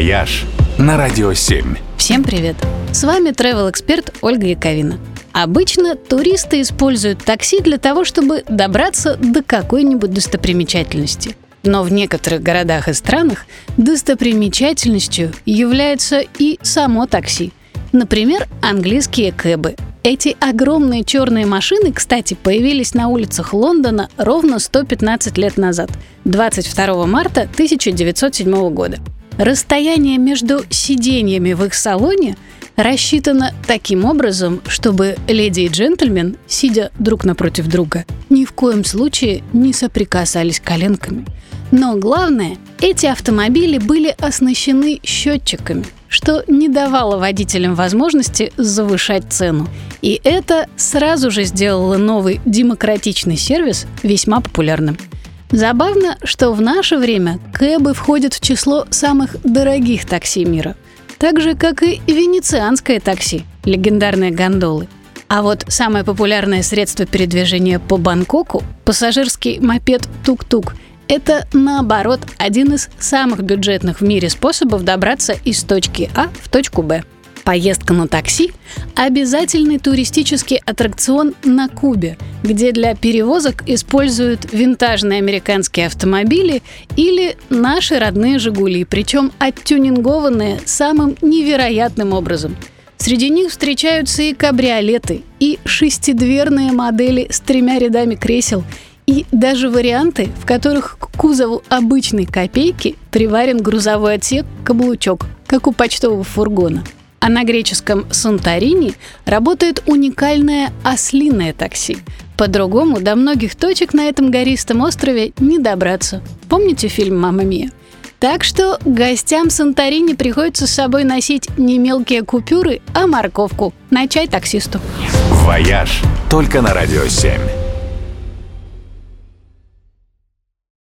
«Вояж» на Радио 7. Всем привет! С вами travel эксперт Ольга Яковина. Обычно туристы используют такси для того, чтобы добраться до какой-нибудь достопримечательности. Но в некоторых городах и странах достопримечательностью является и само такси. Например, английские кэбы. Эти огромные черные машины, кстати, появились на улицах Лондона ровно 115 лет назад, 22 марта 1907 года. Расстояние между сиденьями в их салоне рассчитано таким образом, чтобы леди и джентльмен, сидя друг напротив друга, ни в коем случае не соприкасались коленками. Но главное, эти автомобили были оснащены счетчиками, что не давало водителям возможности завышать цену. И это сразу же сделало новый демократичный сервис весьма популярным. Забавно, что в наше время кэбы входят в число самых дорогих такси мира. Так же, как и венецианское такси, легендарные гондолы. А вот самое популярное средство передвижения по Бангкоку – пассажирский мопед «Тук-тук» – это, наоборот, один из самых бюджетных в мире способов добраться из точки А в точку Б. Поездка на такси – обязательный туристический аттракцион на Кубе, где для перевозок используют винтажные американские автомобили или наши родные «Жигули», причем оттюнингованные самым невероятным образом. Среди них встречаются и кабриолеты, и шестидверные модели с тремя рядами кресел, и даже варианты, в которых к кузову обычной копейки приварен грузовой отсек каблучок, как у почтового фургона – а на греческом Санторини работает уникальное ослиное такси. По-другому до многих точек на этом гористом острове не добраться. Помните фильм «Мама Мия»? Так что гостям Санторини приходится с собой носить не мелкие купюры, а морковку. На чай таксисту. «Вояж» только на «Радио 7».